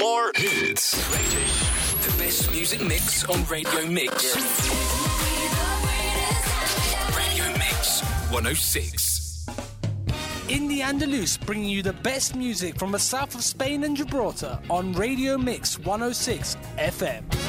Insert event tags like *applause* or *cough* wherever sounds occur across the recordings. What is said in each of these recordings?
more hits. The best music mix on Radio Mix. Radio Mix 106. Indie Andaluz, bringing you the best music from the south of Spain and Gibraltar on Radio Mix 106 FM.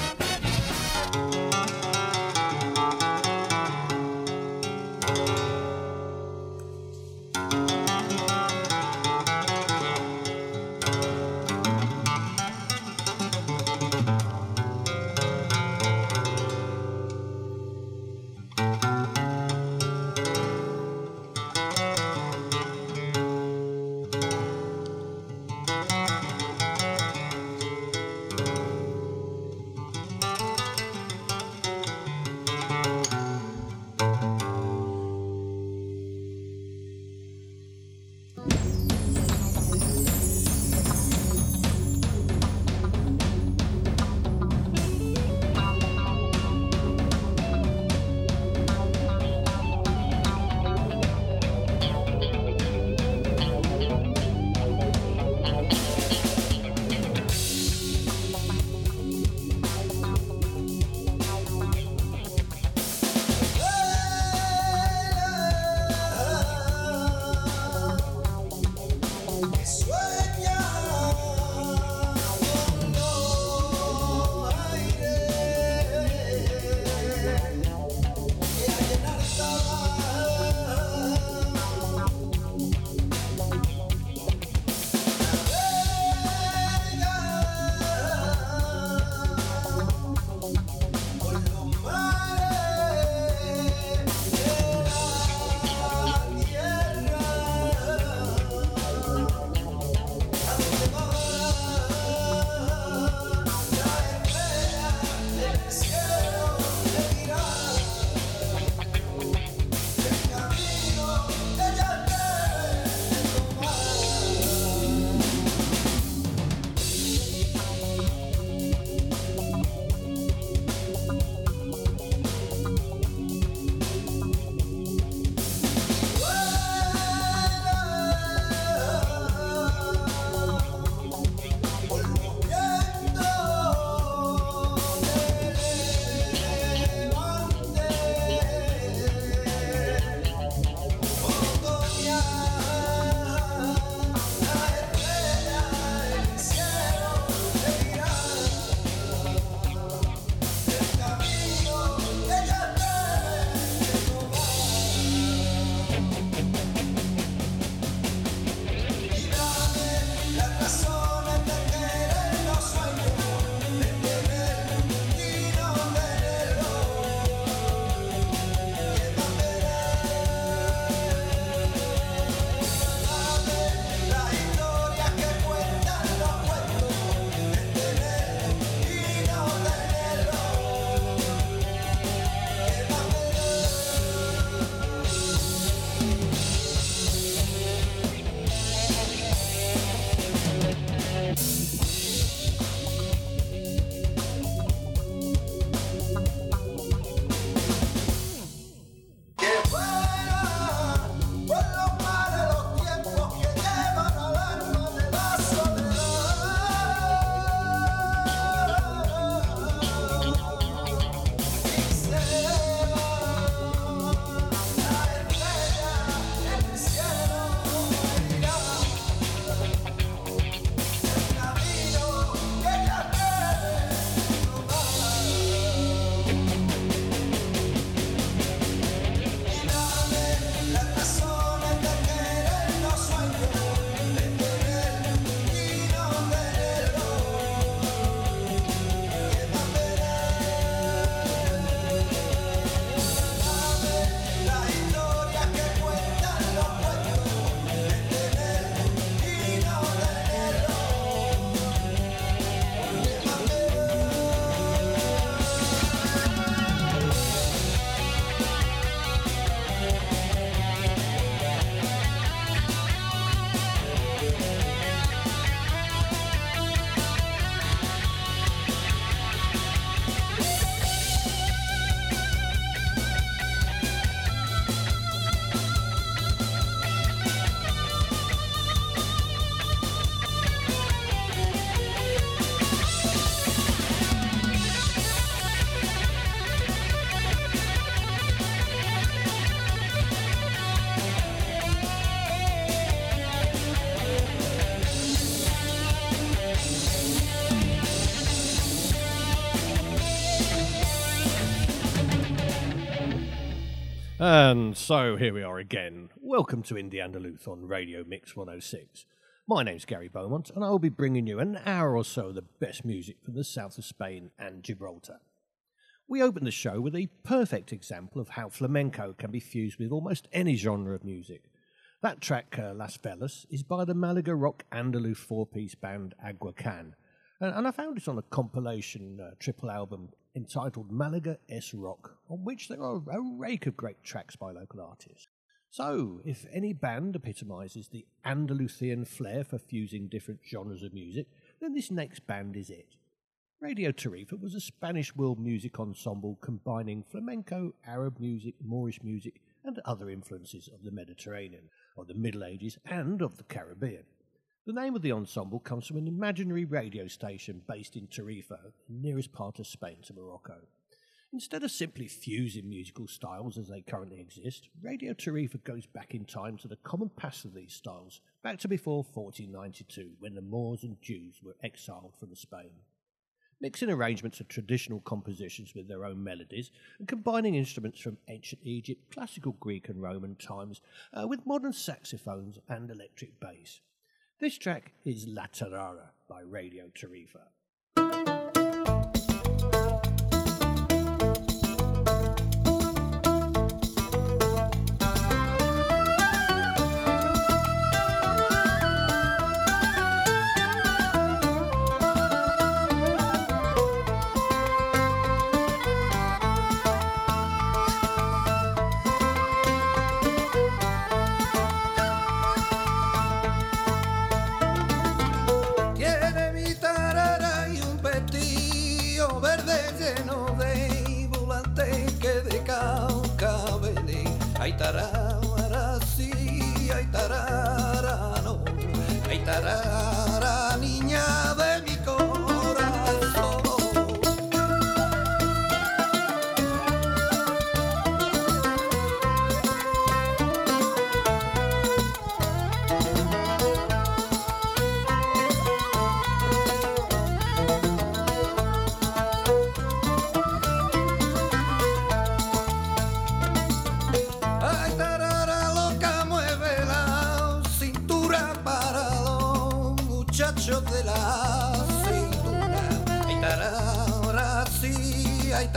And so here we are again. Welcome to Indie Andaluz on Radio Mix 106. My name's Gary Beaumont, and I will be bringing you an hour or so of the best music from the south of Spain and Gibraltar. We open the show with a perfect example of how flamenco can be fused with almost any genre of music. That track, uh, Las Velas, is by the Malaga rock Andalus four piece band Aguacan, and, and I found it on a compilation uh, triple album entitled Malaga S Rock, on which there are a rake of great tracks by local artists. So, if any band epitomises the Andalusian flair for fusing different genres of music, then this next band is it. Radio Tarifa was a Spanish world music ensemble combining flamenco, Arab music, Moorish music, and other influences of the Mediterranean, of the Middle Ages, and of the Caribbean. The name of the ensemble comes from an imaginary radio station based in Tarifa, the nearest part of Spain to Morocco. Instead of simply fusing musical styles as they currently exist, Radio Tarifa goes back in time to the common past of these styles, back to before 1492, when the Moors and Jews were exiled from Spain. Mixing arrangements of traditional compositions with their own melodies, and combining instruments from ancient Egypt, classical Greek, and Roman times uh, with modern saxophones and electric bass. This track is La Tarara by Radio Tarifa. Sí,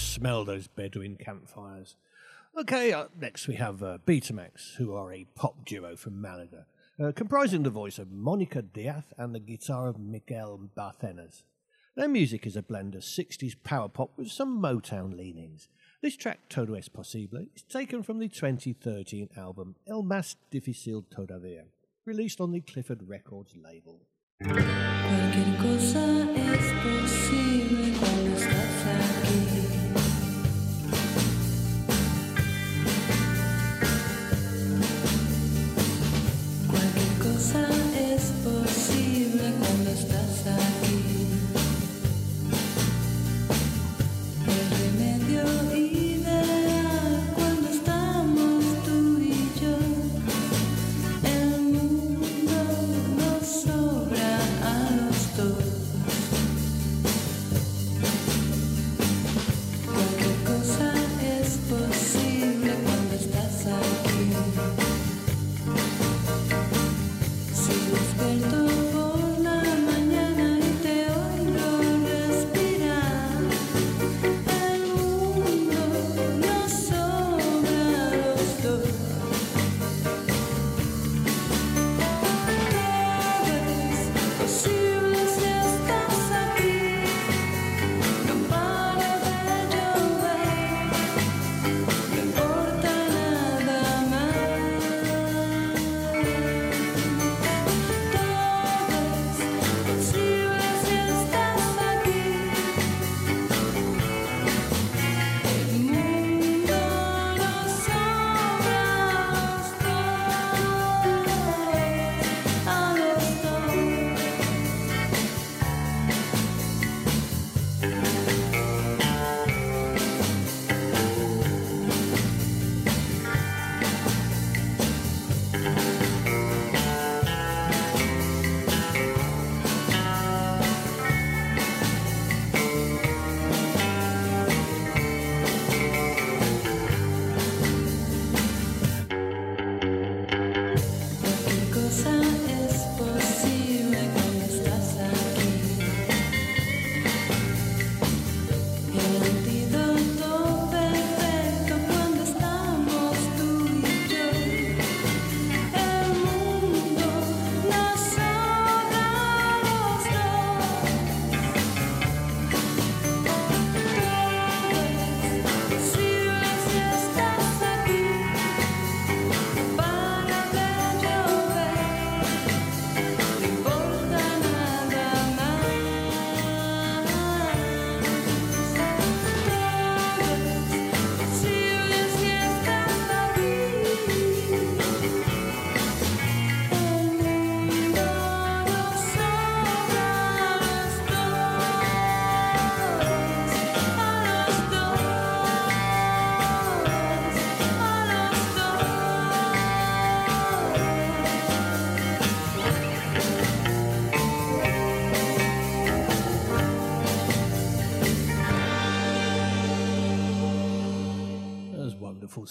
Smell those Bedouin campfires. Okay, up next we have uh, Betamax, who are a pop duo from Malaga, uh, comprising the voice of Monica Diaz and the guitar of Miguel Barthenas. Their music is a blend of 60s power pop with some Motown leanings, This track, Todo es posible, is taken from the 2013 album El Más Difícil Todavía, released on the Clifford Records label. like you. Si nos perdonamos.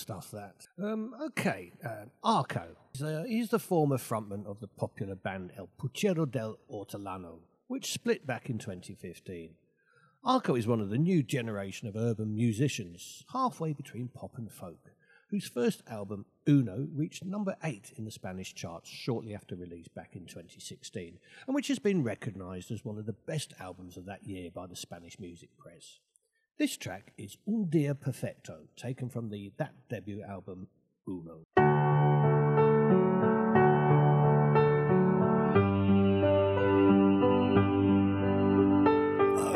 Stuff, that. Um, okay, uh, Arco. He's, uh, he's the former frontman of the popular band El Puchero del Hortelano, which split back in 2015. Arco is one of the new generation of urban musicians, halfway between pop and folk, whose first album, Uno, reached number 8 in the Spanish charts shortly after release back in 2016, and which has been recognised as one of the best albums of that year by the Spanish music press. This track is Un Dia Perfecto, taken from the that debut album Uno. A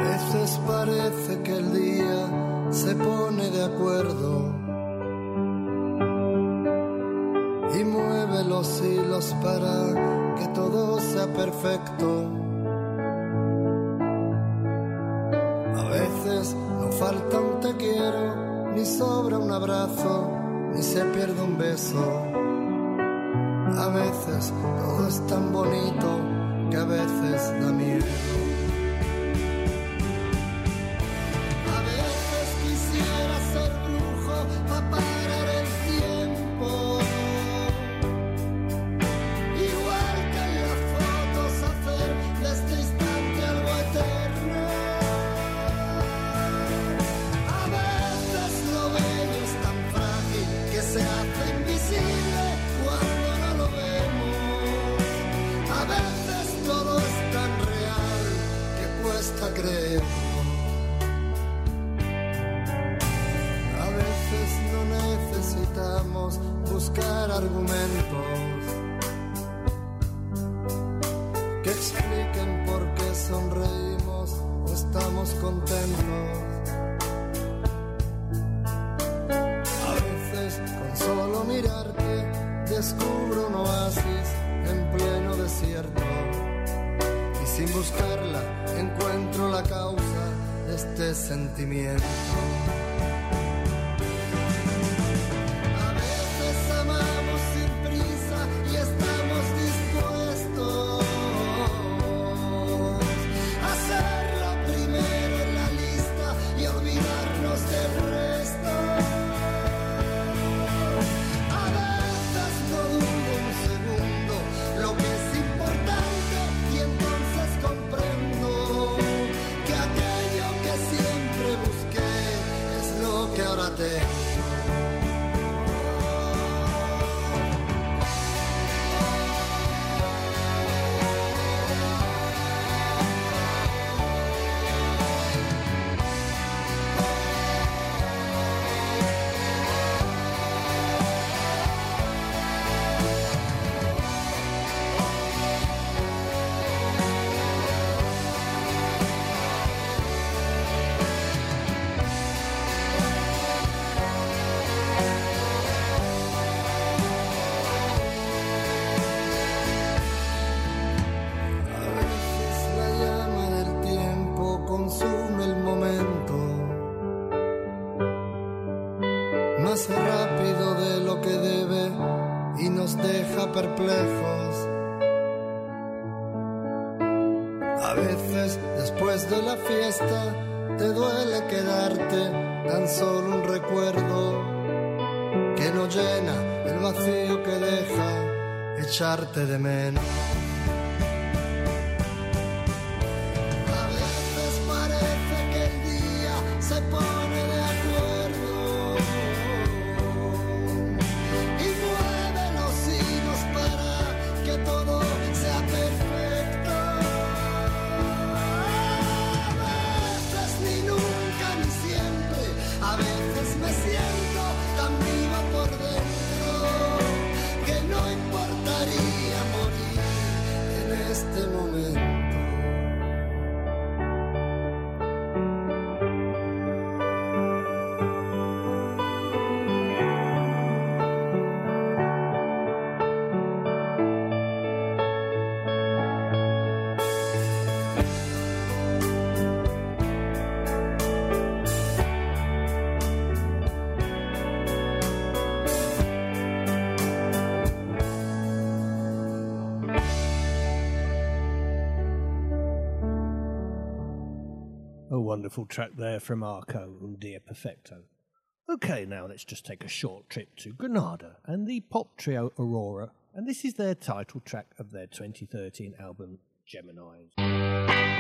veces parece que el día se pone de acuerdo y mueve los hilos para que todo sea perfecto. Veces no falta un te quiero, ni sobra un abrazo, ni se pierde un beso. A veces todo es tan bonito que a veces da miedo. este sentimiento. that wonderful track there from Arco and Dia Perfecto. Okay, now let's just take a short trip to Granada and the pop trio Aurora, and this is their title track of their 2013 album, Geminis.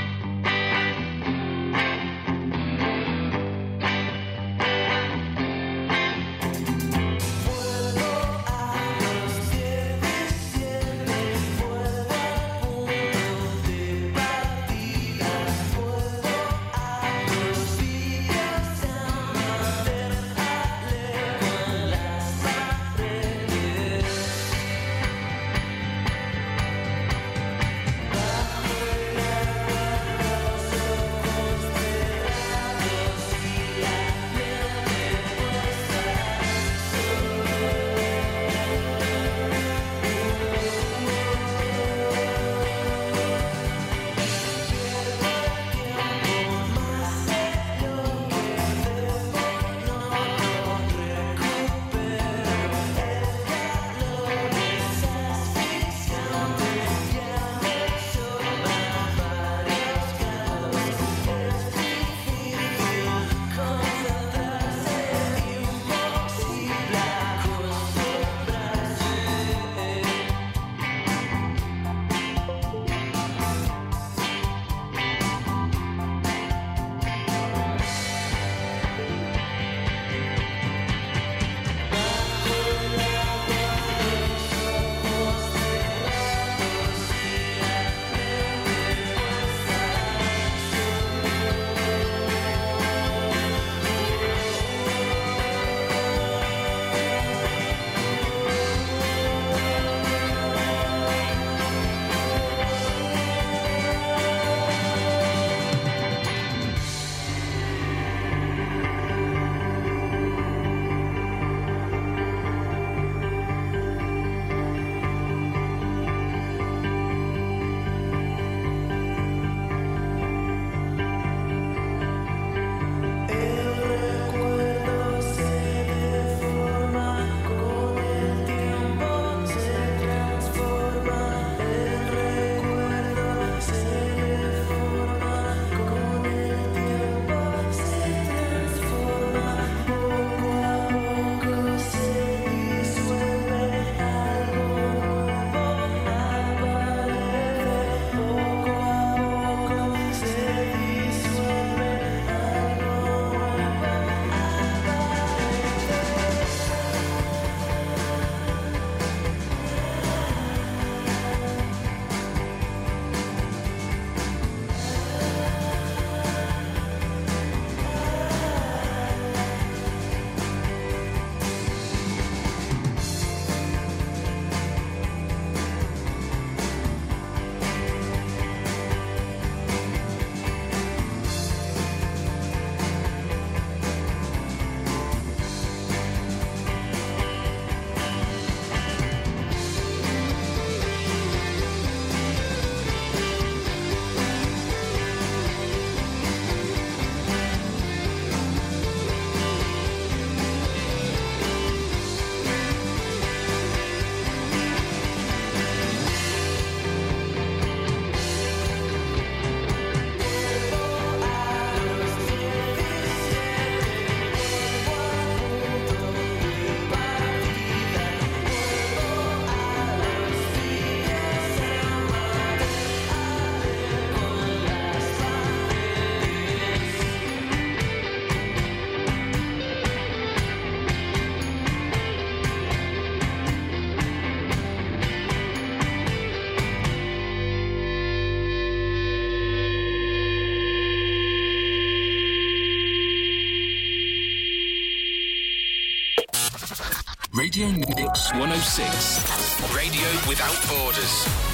106. Radio without borders.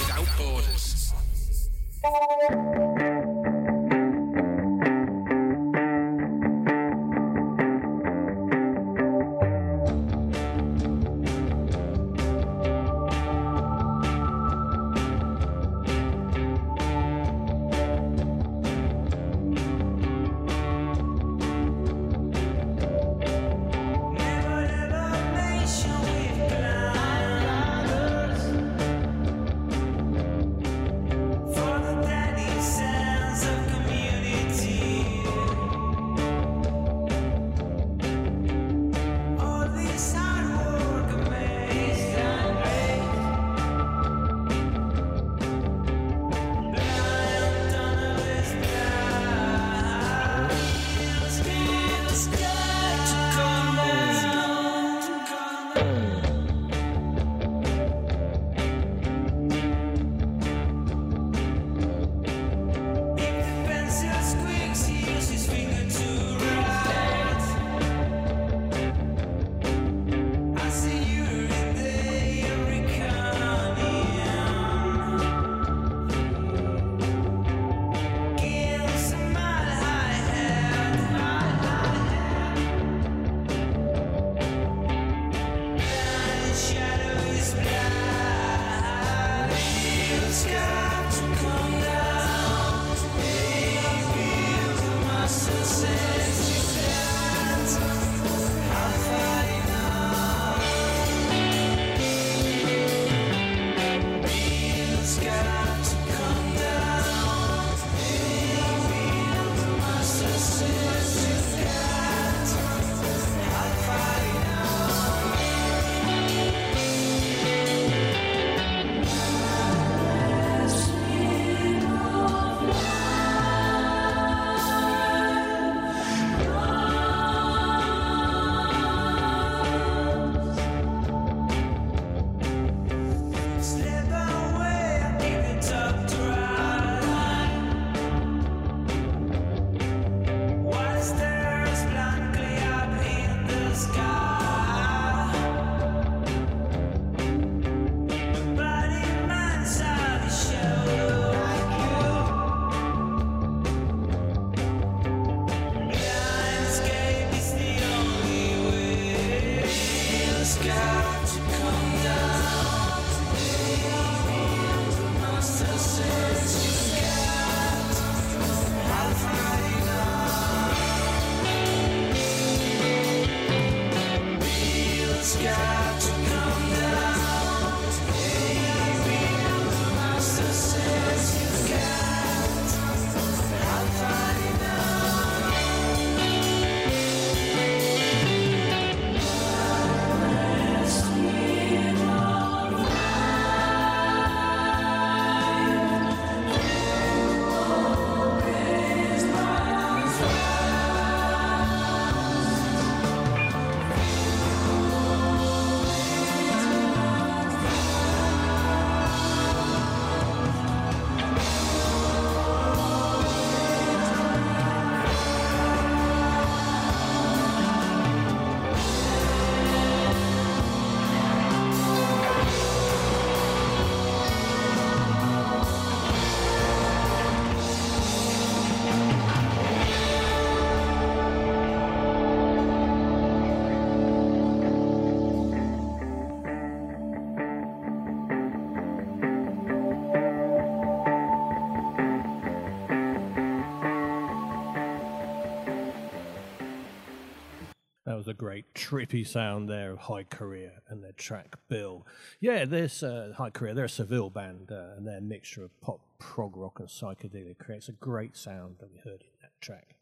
Great trippy sound there of Hi Corea and their track Bill. Yeah, this uh, Hi Corea, they're a Seville band uh, and their mixture of pop, prog rock, and psychedelia creates a great sound that we heard in that track.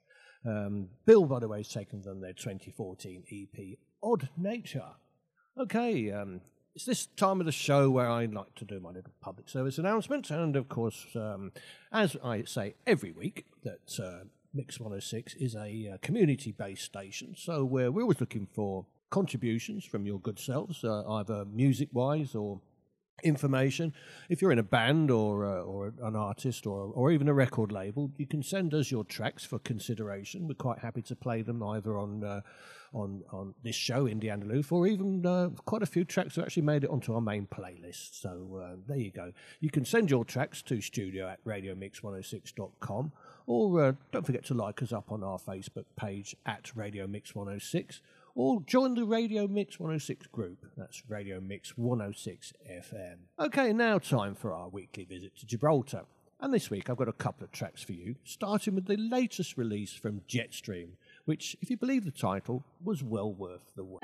Um, Bill, by the way, is taken from their 2014 EP Odd Nature. Okay, um, it's this time of the show where I like to do my little public service announcement, and of course, um, as I say every week, that uh, Mix 106 is a uh, community based station, so we're, we're always looking for contributions from your good selves, uh, either music wise or information. If you're in a band or uh, or an artist or or even a record label, you can send us your tracks for consideration. We're quite happy to play them either on uh, on on this show, Indie Andaluz, or even uh, quite a few tracks have actually made it onto our main playlist. So uh, there you go. You can send your tracks to studio at radiomix106.com. Or uh, don't forget to like us up on our Facebook page at Radio Mix 106 or join the Radio Mix 106 group. That's Radio Mix 106 FM. Okay, now time for our weekly visit to Gibraltar. And this week I've got a couple of tracks for you, starting with the latest release from Jetstream, which, if you believe the title, was well worth the wait.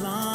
Much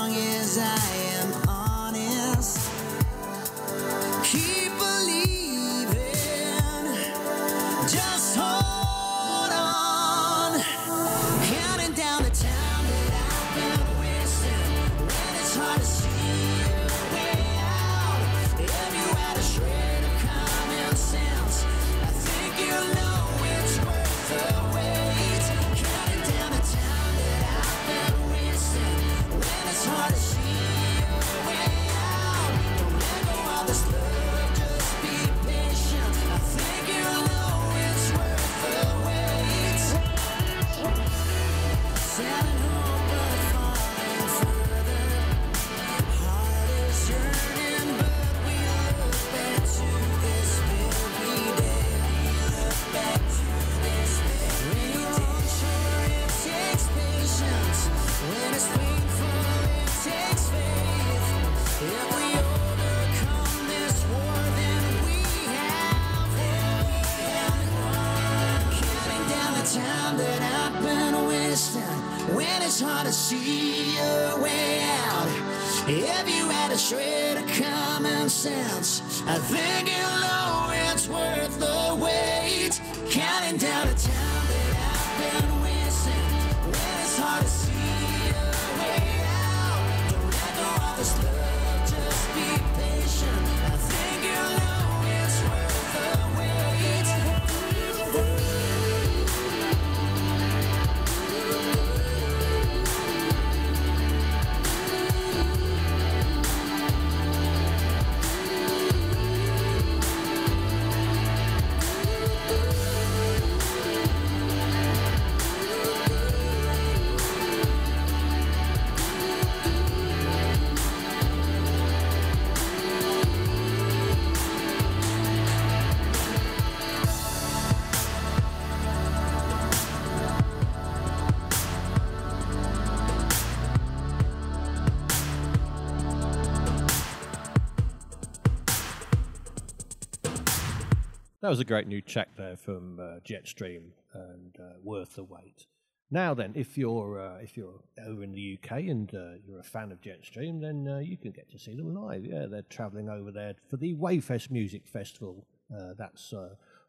That was a great new check there from uh, Jetstream and uh, worth the wait. Now then, if you're uh, if you're over in the UK and uh, you're a fan of Jetstream, then uh, you can get to see them live. Yeah, they're travelling over there for the Wayfest Music Festival Uh, that's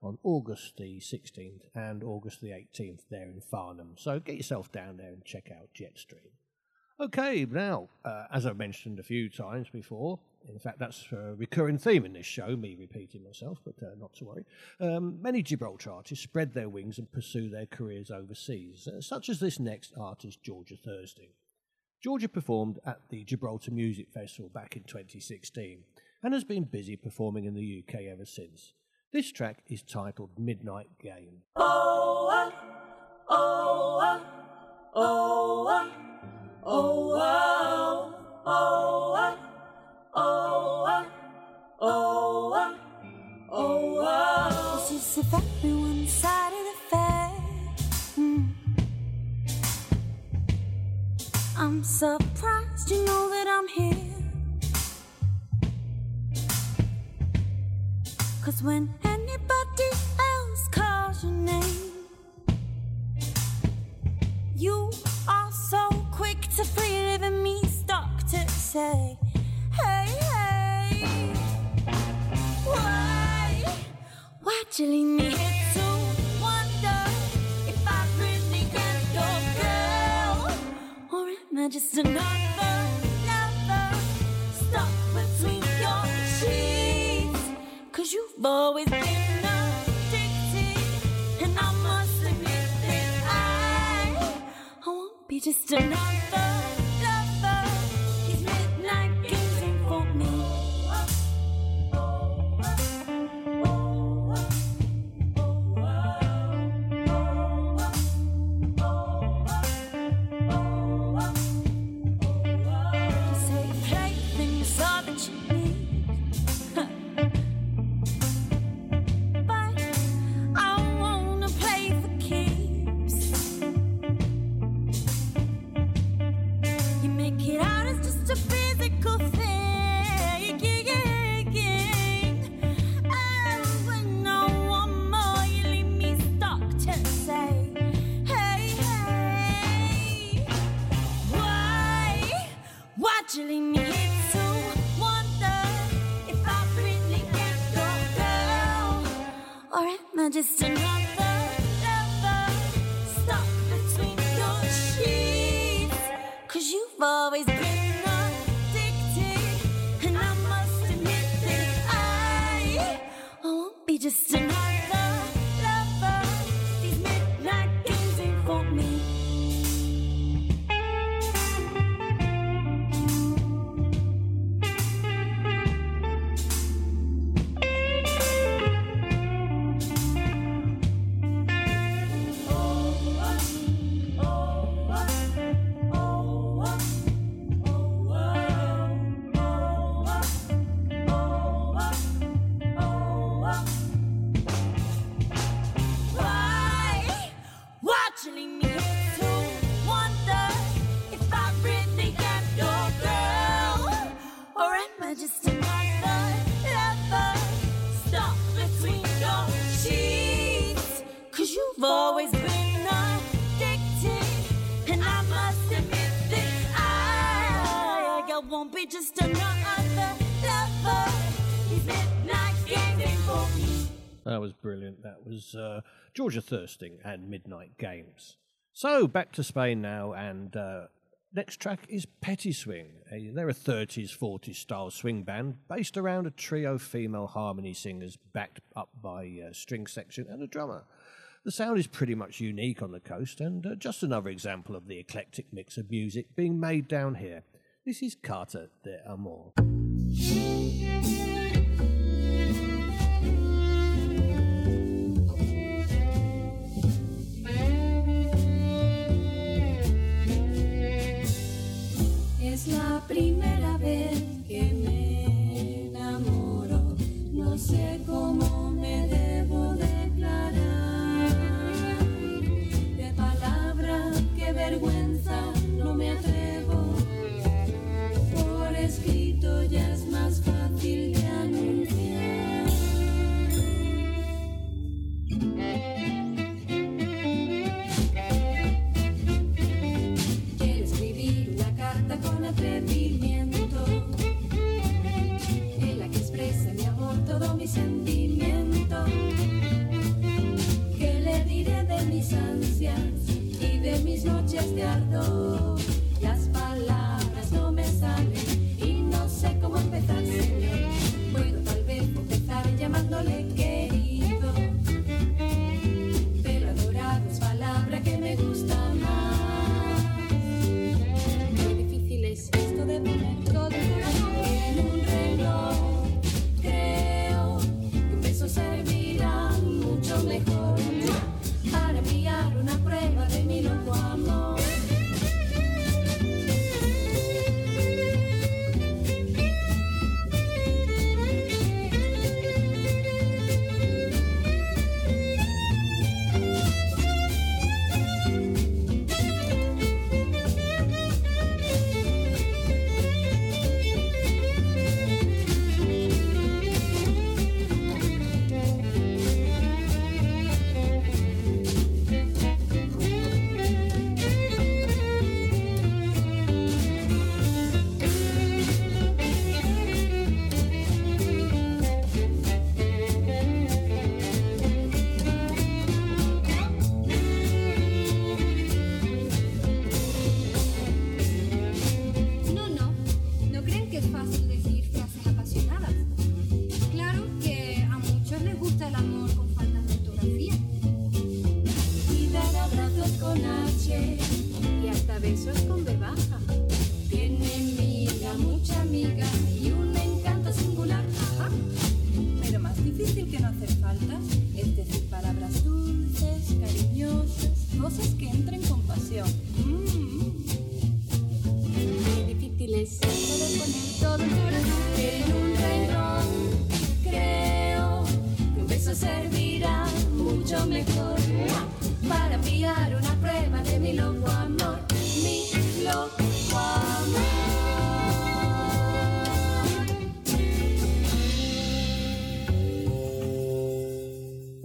on August the 16th and August the 18th there in Farnham. So get yourself down there and check out Jetstream. Okay, now, uh, as I've mentioned a few times before, in fact, that's a recurring theme in this show, me repeating myself, but uh, not to worry. Um, many Gibraltar artists spread their wings and pursue their careers overseas, uh, such as this next artist, Georgia Thursting. Georgia performed at the Gibraltar Music Festival back in 2016 and has been busy performing in the UK ever since. This track is titled Midnight Game. Oh oh, oh, oh. this is a very one-sided affair. Mm. I'm surprised you know that I'm here. Cause when anybody else calls your name, you are so quick to free, leaving me stuck to say, Me here to wonder if I really your girl? Or am I just another lover stuck between your sheets? Cause you've always been addicted, and I must admit that I, I won't be just another That was uh, Georgia Thursting and Midnight Games. So back to Spain now, and uh, next track is Petiswing. Uh, they're a 30s, 40s style swing band based around a trio female harmony singers backed up by a string section and a drummer. The sound is pretty much unique on the coast, and uh, just another example of the eclectic mix of music being made down here. This is Carta de Amor. Es la primera vez que me enamoro. No sé cómo entren con pasión. Mm. Qué difícil es de poner todo el corazón en un reloj. Creo que un beso servirá mucho mejor para enviar una prueba de mi loco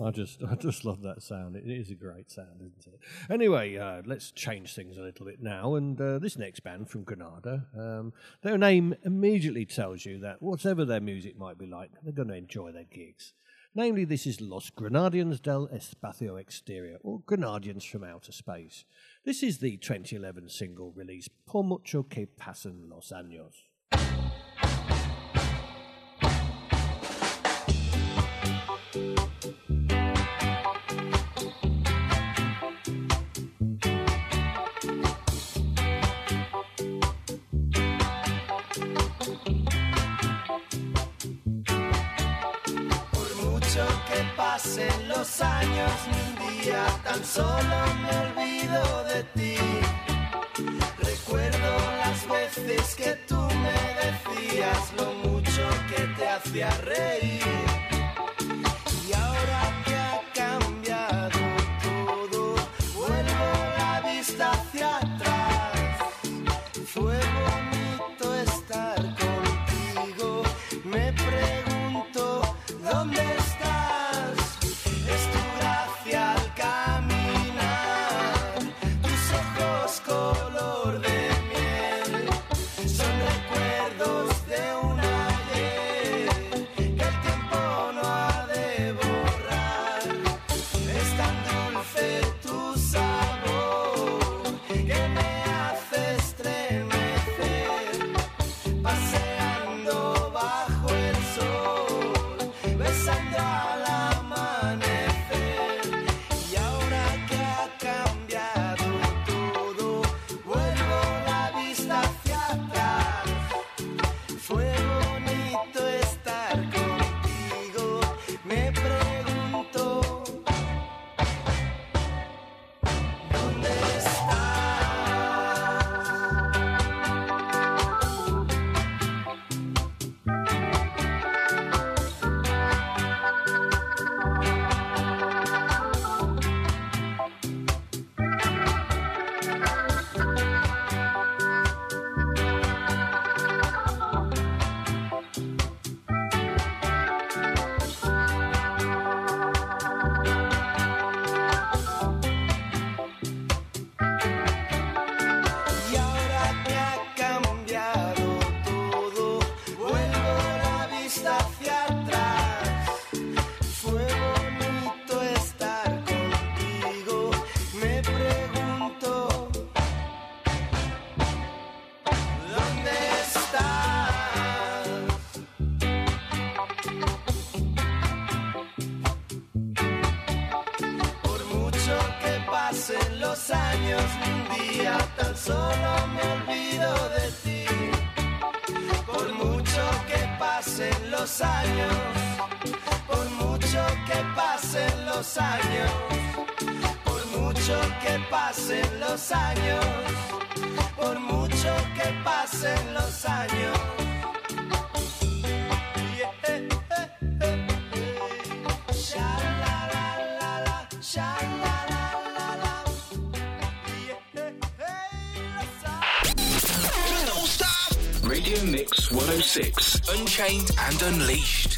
I just, *laughs* I just love that sound. It is a great sound, isn't it? Anyway, uh, let's change things a little bit now. And uh, this next band from Granada, um, their name immediately tells you that whatever their music might be like, they're going to enjoy their gigs. Namely, this is Los Granadinos del Espacio Exterior, or Grenadians from Outer Space. This is the 2011 single release Por Mucho que Pasen los Años. Por pasen los años, ni un día tan solo me olvido de ti. Recuerdo las veces que tú me decías lo mucho que te hacía reír. Radio Mix 106, Unchained and Unleashed.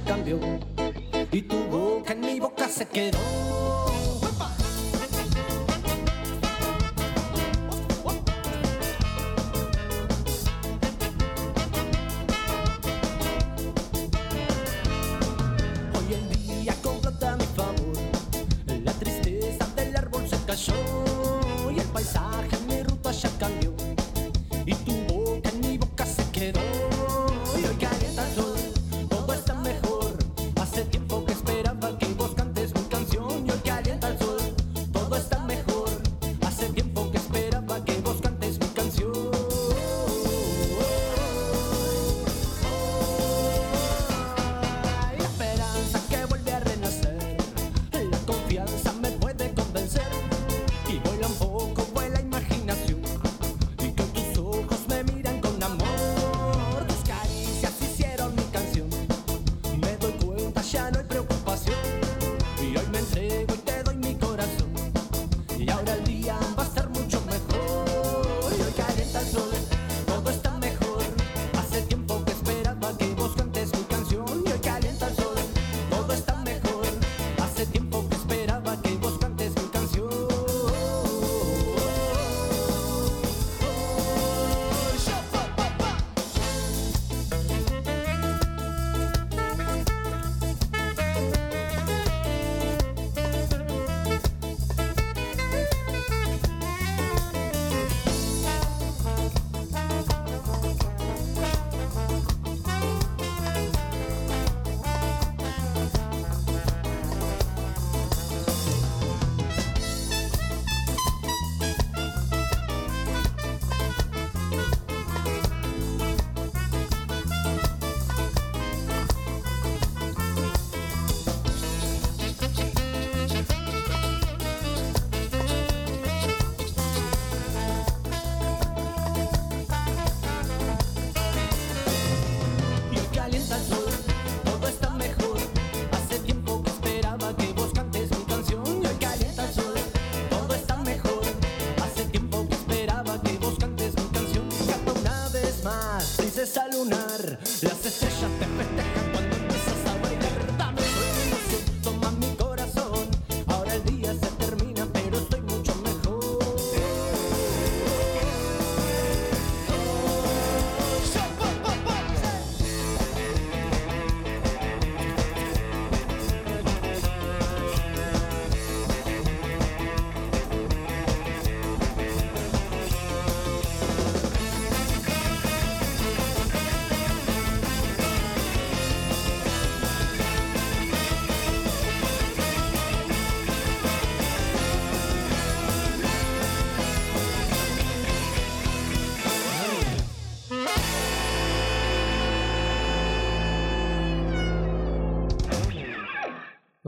cambió y tu boca en mi boca se quedó.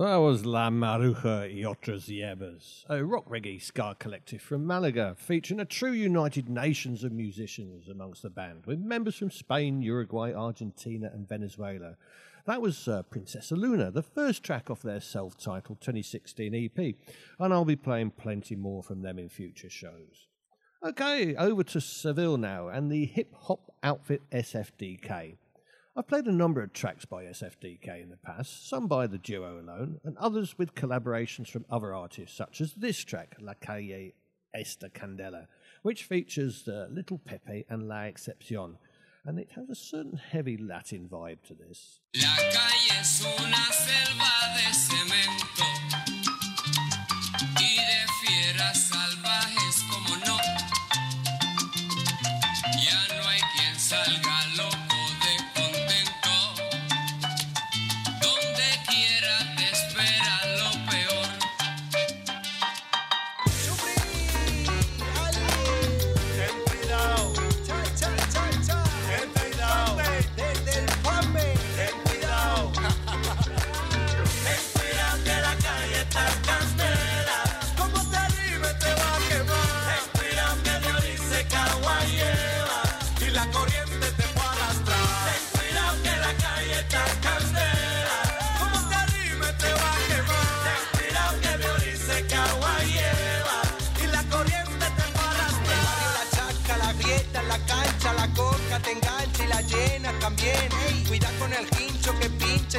That was La Maruja y Otras Hierbas, a rock reggae ska collective from Malaga, featuring a true United Nations of musicians amongst the band, with members from Spain, Uruguay, Argentina, and Venezuela. That was uh, Princesa Luna, the first track off their self titled 2016 EP, and I'll be playing plenty more from them in future shows. Okay, over to Seville now and the hip hop outfit SFDK. I've played a number of tracks by SFDK in the past, some by the duo alone, and others with collaborations from other artists, such as this track, La Calle Esta Candela, which features the Little Pepe and La Excepción, and it has a certain heavy Latin vibe to this.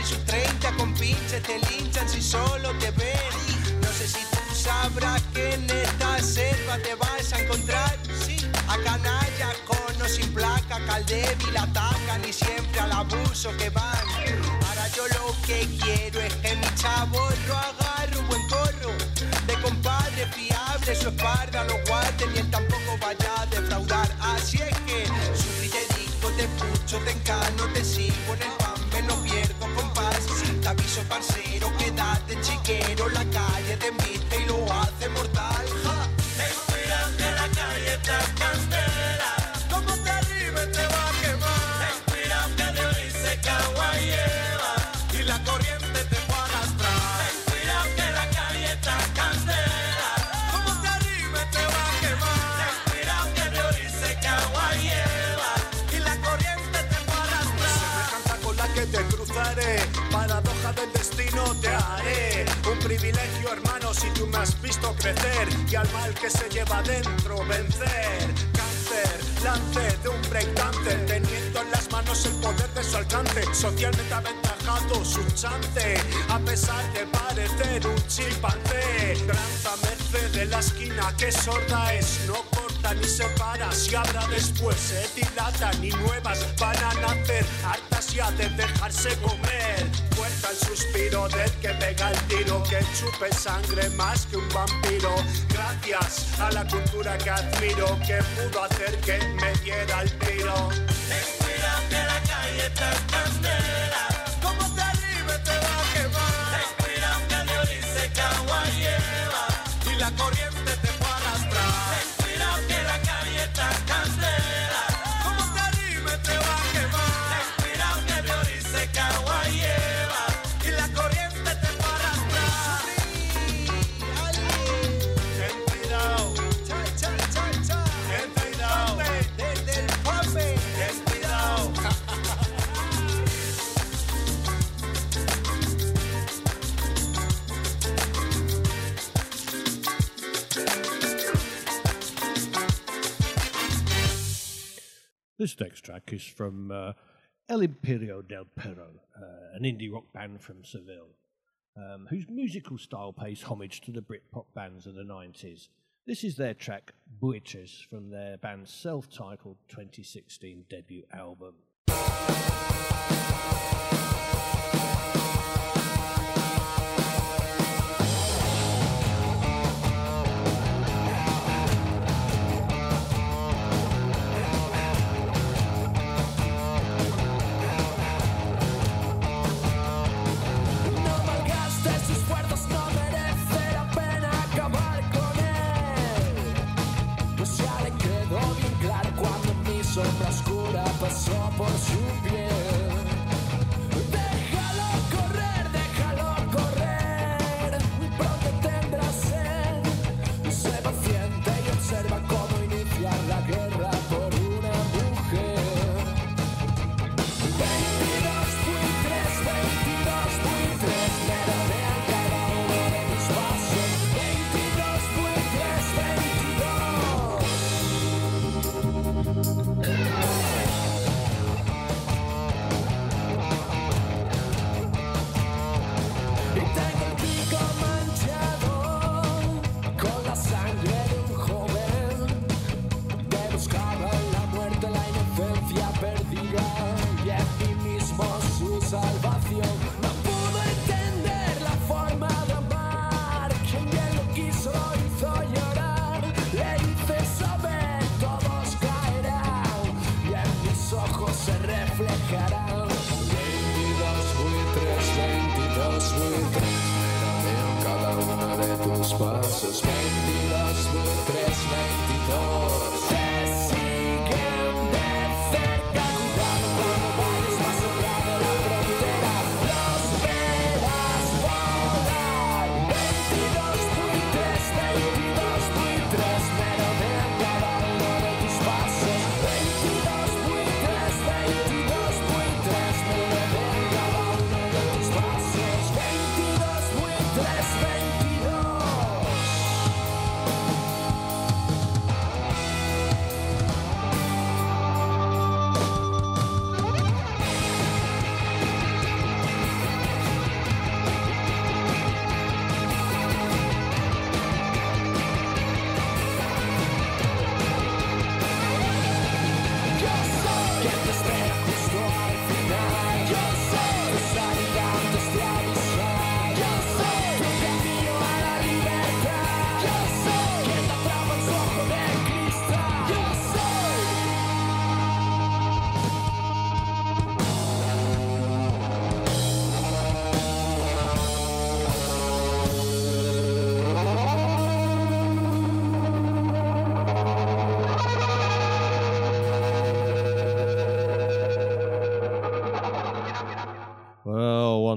Sus 30 con pinches te linchan si solo te ven. No sé si tú sabrás que en esta selva te vas a encontrar a canalla con o sin placa, que al débil atacan y siempre al abuso que van. Ahora yo lo que quiero es que mi chavo lo agarre un buen corro de compadre fiable, su espalda lo guarden y él tampoco vaya a defraudar. Así es que sufrí, te encano, te al mal que se lleva dentro vencer. Cáncer, lance de un breakdancer, teniendo en las manos el poder de su alcance. Socialmente aventajado su chance, a pesar de parecer un chimpancé. Gran merced de la esquina que sorda es, no corta ni separa. Si habrá después se dilatan y nuevas van a nacer, hartas ya de dejarse comer. Del que pega el tiro, que chupe sangre más que un vampiro. Gracias a la cultura que admiro, que pudo hacer que me diera el tiro. Ten la galleta candela. This next track is from uh, El Imperio del Perro, uh, an indie rock band from Seville, um, whose musical style pays homage to the Britpop bands of the 90s. This is their track Buitres from their band's self titled 2016 debut album. Pasó por su piel.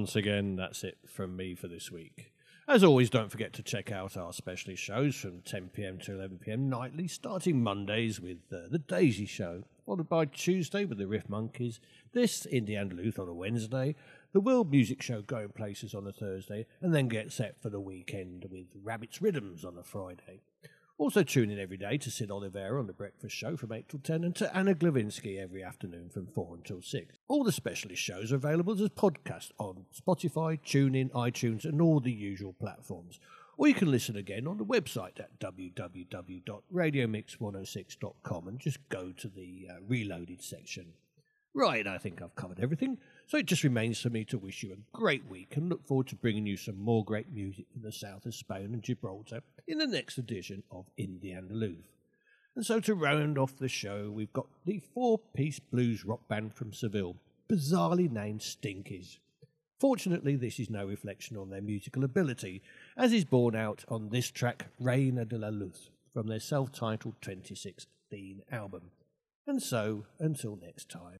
Once again, that's it from me for this week. As always, don't forget to check out our specialist shows from 10pm to 11pm nightly, starting Mondays with uh, The Daisy Show, followed by Tuesday with the Riff Monkeys, this Indie Andaluz on a Wednesday, the World Music Show Going Places on a Thursday, and then get set for the weekend with Rabbit's Rhythms on a Friday. Also tune in every day to Sid Oliveira on The Breakfast Show from 8 till 10 and to Anna Glavinsky every afternoon from 4 until 6. All the specialist shows are available as podcasts on Spotify, TuneIn, iTunes and all the usual platforms. Or you can listen again on the website at www.radiomix106.com and just go to the uh, reloaded section. Right, I think I've covered everything, so it just remains for me to wish you a great week and look forward to bringing you some more great music from the south of Spain and Gibraltar in the next edition of Indie Andaluz. And so to round off the show, we've got the four piece blues rock band from Seville, bizarrely named Stinkis. Fortunately, this is no reflection on their musical ability, as is borne out on this track, Reina de la Luz, from their self titled 2016 album. And so, until next time.